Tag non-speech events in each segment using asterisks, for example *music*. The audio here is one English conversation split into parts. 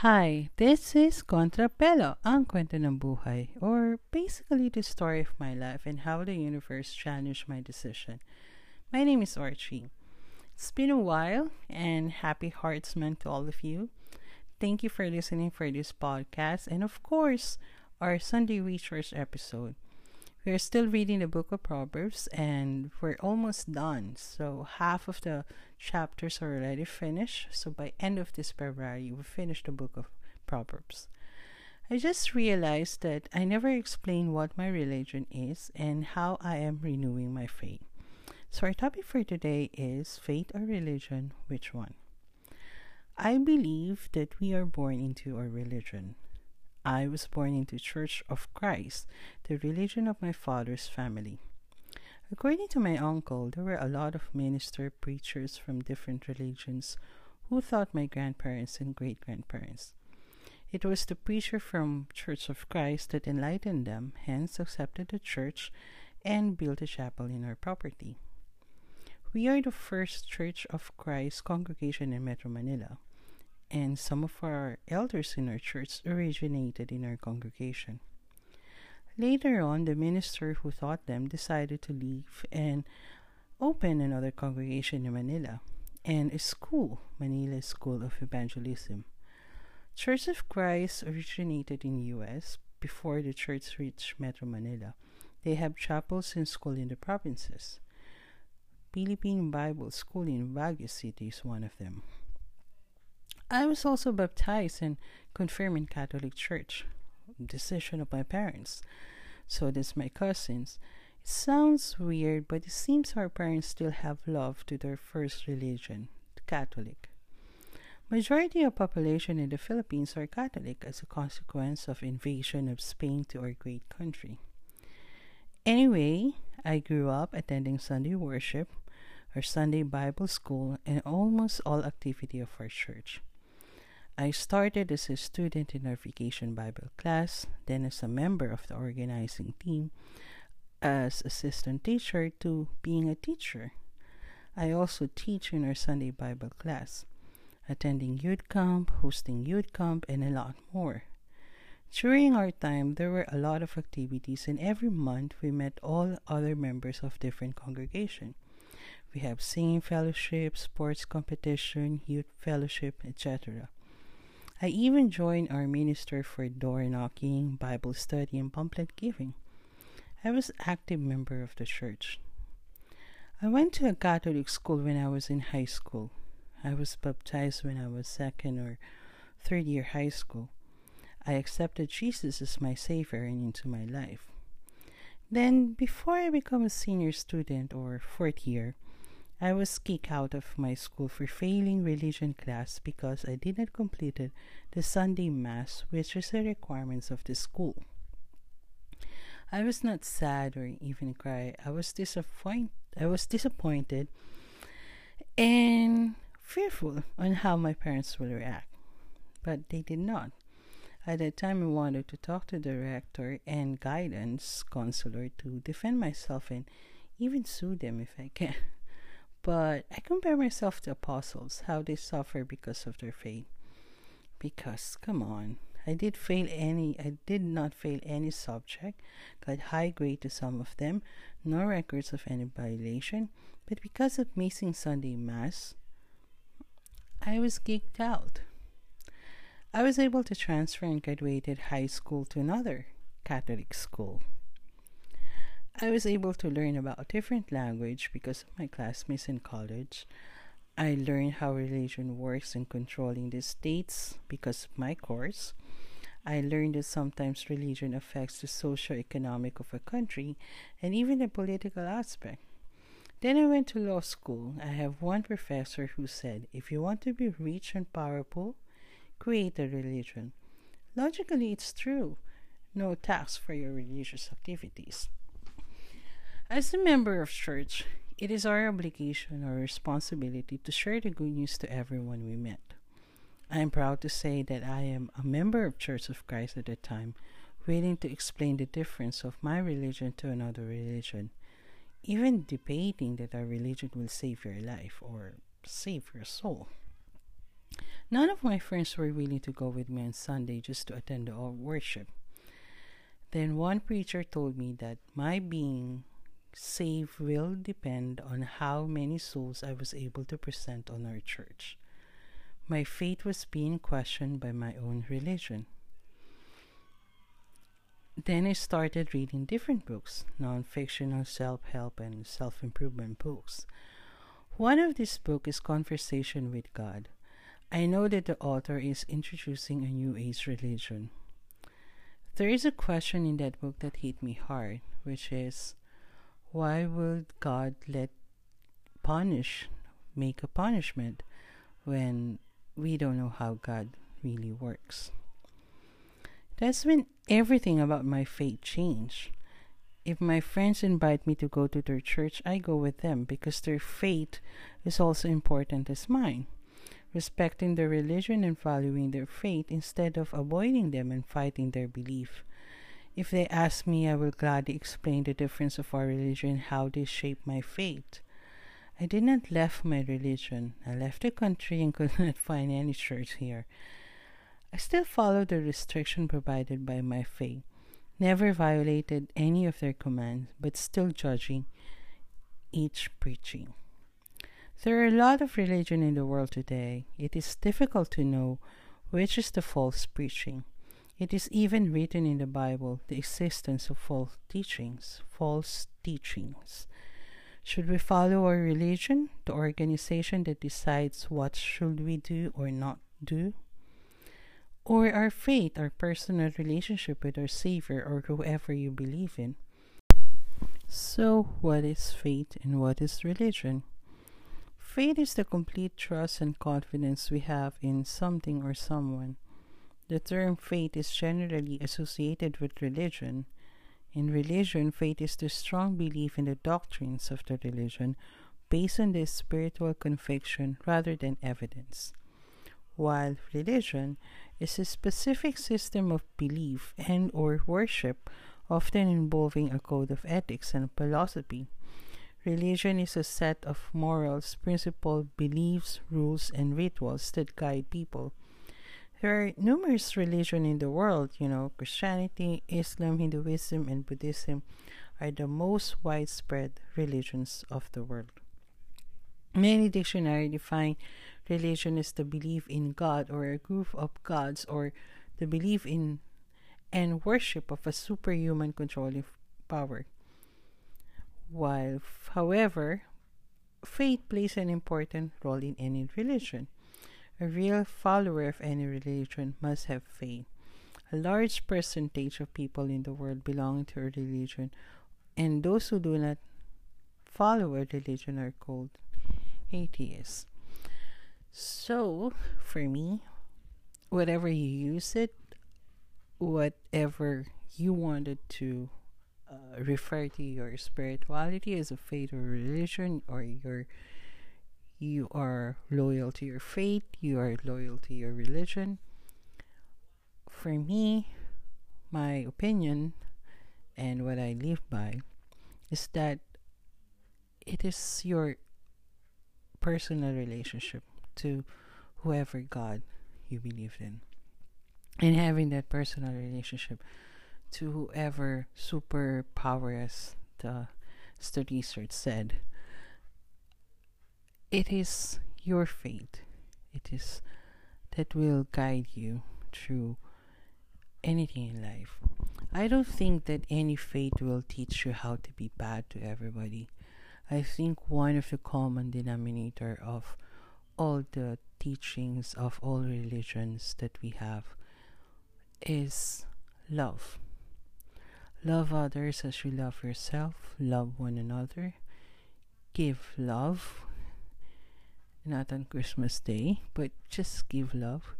Hi, this is Contrapelo, ang kwento ng buhay, or basically the story of my life and how the universe challenged my decision. My name is Archie. It's been a while, and happy Hearts Month to all of you. Thank you for listening for this podcast, and of course, our Sunday Resource episode. We're still reading the book of Proverbs and we're almost done. So half of the chapters are already finished. So by end of this February, we'll finish the book of Proverbs. I just realized that I never explained what my religion is and how I am renewing my faith. So our topic for today is faith or religion, which one? I believe that we are born into our religion. I was born into Church of Christ, the religion of my father's family. According to my uncle, there were a lot of minister preachers from different religions who taught my grandparents and great grandparents. It was the preacher from Church of Christ that enlightened them, hence accepted the church and built a chapel in our property. We are the first Church of Christ congregation in Metro Manila and some of our elders in our church originated in our congregation. Later on, the minister who taught them decided to leave and open another congregation in Manila and a school, Manila School of Evangelism. Church of Christ originated in US before the church reached Metro Manila. They have chapels and school in the provinces. Philippine Bible School in Baguio City is one of them. I was also baptized and confirmed in Catholic Church. Decision of my parents. So does my cousins. It sounds weird, but it seems our parents still have love to their first religion, Catholic. Majority of population in the Philippines are Catholic as a consequence of invasion of Spain to our great country. Anyway, I grew up attending Sunday worship, our Sunday Bible school, and almost all activity of our church. I started as a student in our vacation Bible class, then as a member of the organizing team, as assistant teacher to being a teacher. I also teach in our Sunday Bible class, attending youth camp, hosting youth camp, and a lot more. During our time, there were a lot of activities, and every month we met all other members of different congregation. We have singing fellowship, sports competition, youth fellowship, etc. I even joined our minister for door knocking, Bible study, and pamphlet giving. I was active member of the church. I went to a Catholic school when I was in high school. I was baptized when I was second or third year high school. I accepted Jesus as my Savior and into my life. Then, before I become a senior student or fourth year, I was kicked out of my school for failing religion class because I did not complete the Sunday Mass, which is the requirements of the school. I was not sad or even cry. I was disappointed. I was disappointed and fearful on how my parents will react, but they did not. At that time, I wanted to talk to the rector and guidance counselor to defend myself and even sue them if I can. But I compare myself to apostles, how they suffer because of their faith. Because, come on, I did fail any, I did not fail any subject, got high grade to some of them, no records of any violation, but because of missing Sunday Mass, I was geeked out. I was able to transfer and graduated high school to another Catholic school. I was able to learn about a different language because of my classmates in college. I learned how religion works in controlling the states because of my course. I learned that sometimes religion affects the socio-economic of a country and even the political aspect. Then I went to law school. I have one professor who said, if you want to be rich and powerful, create a religion. Logically, it's true. No tax for your religious activities. As a member of church, it is our obligation or responsibility to share the good news to everyone we met. I am proud to say that I am a member of Church of Christ at the time, waiting to explain the difference of my religion to another religion, even debating that our religion will save your life or save your soul. None of my friends were willing to go with me on Sunday just to attend the worship. Then one preacher told me that my being saved will depend on how many souls I was able to present on our church. My faith was being questioned by my own religion. Then I started reading different books, non fictional self help and self improvement books. One of these books is Conversation with God. I know that the author is introducing a New Age religion. There is a question in that book that hit me hard, which is why would God let punish, make a punishment when we don't know how God really works? That's when everything about my faith changed. If my friends invite me to go to their church, I go with them because their faith is also important as mine. Respecting their religion and following their faith instead of avoiding them and fighting their belief. If they ask me, I will gladly explain the difference of our religion and how they shape my faith. I did not left my religion. I left the country and *laughs* could not find any church here. I still followed the restriction provided by my faith, never violated any of their commands, but still judging each preaching. There are a lot of religion in the world today. It is difficult to know which is the false preaching. It is even written in the Bible the existence of false teachings, false teachings. Should we follow our religion, the organization that decides what should we do or not do? or our faith, our personal relationship with our Savior, or whoever you believe in. So, what is faith and what is religion? Faith is the complete trust and confidence we have in something or someone. The term faith is generally associated with religion. In religion, faith is the strong belief in the doctrines of the religion based on the spiritual conviction rather than evidence while religion is a specific system of belief and or worship often involving a code of ethics and philosophy religion is a set of morals principles beliefs rules and rituals that guide people there are numerous religions in the world you know christianity islam hinduism and buddhism are the most widespread religions of the world many dictionaries define religion as the belief in God or a group of gods or the belief in and worship of a superhuman controlling power. While, however, faith plays an important role in any religion. A real follower of any religion must have faith. A large percentage of people in the world belong to a religion, and those who do not follow a religion are called atheists. So, for me, whatever you use it, whatever you wanted to uh, refer to your spirituality as a faith or religion, or your you are loyal to your faith, you are loyal to your religion. For me, my opinion and what I live by is that it is your personal relationship to whoever God you believe in. And having that personal relationship to whoever superpower, as the study said, it is your faith. It is that will guide you through anything in life. I don't think that any faith will teach you how to be bad to everybody. I think one of the common denominator of all the teachings of all religions that we have is love. Love others as you love yourself, love one another, give love, not on Christmas Day, but just give love,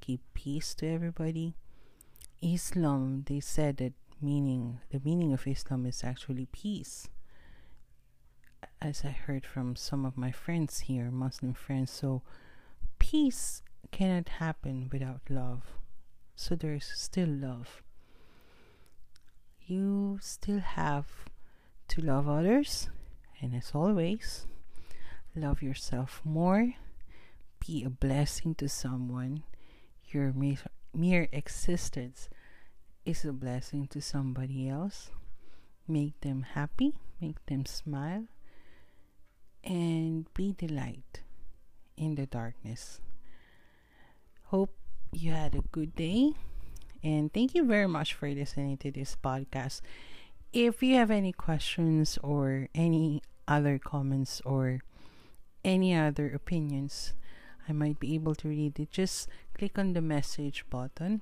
give peace to everybody. Islam, they said that meaning the meaning of Islam is actually peace as I heard from some of my friends here, Muslim friends. So, peace cannot happen without love. So, there's still love. You still have to love others, and as always, love yourself more, be a blessing to someone, your mere, mere existence is a blessing to somebody else. Make them happy, make them smile, and be the light in the darkness. Hope you had a good day. And thank you very much for listening to this podcast. If you have any questions or any other comments or any other opinions, I might be able to read it. Just click on the message button.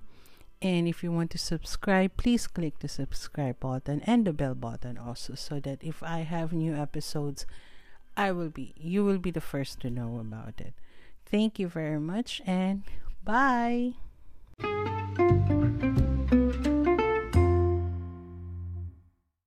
And if you want to subscribe, please click the subscribe button and the bell button also so that if I have new episodes, I will be you will be the first to know about it. Thank you very much and bye.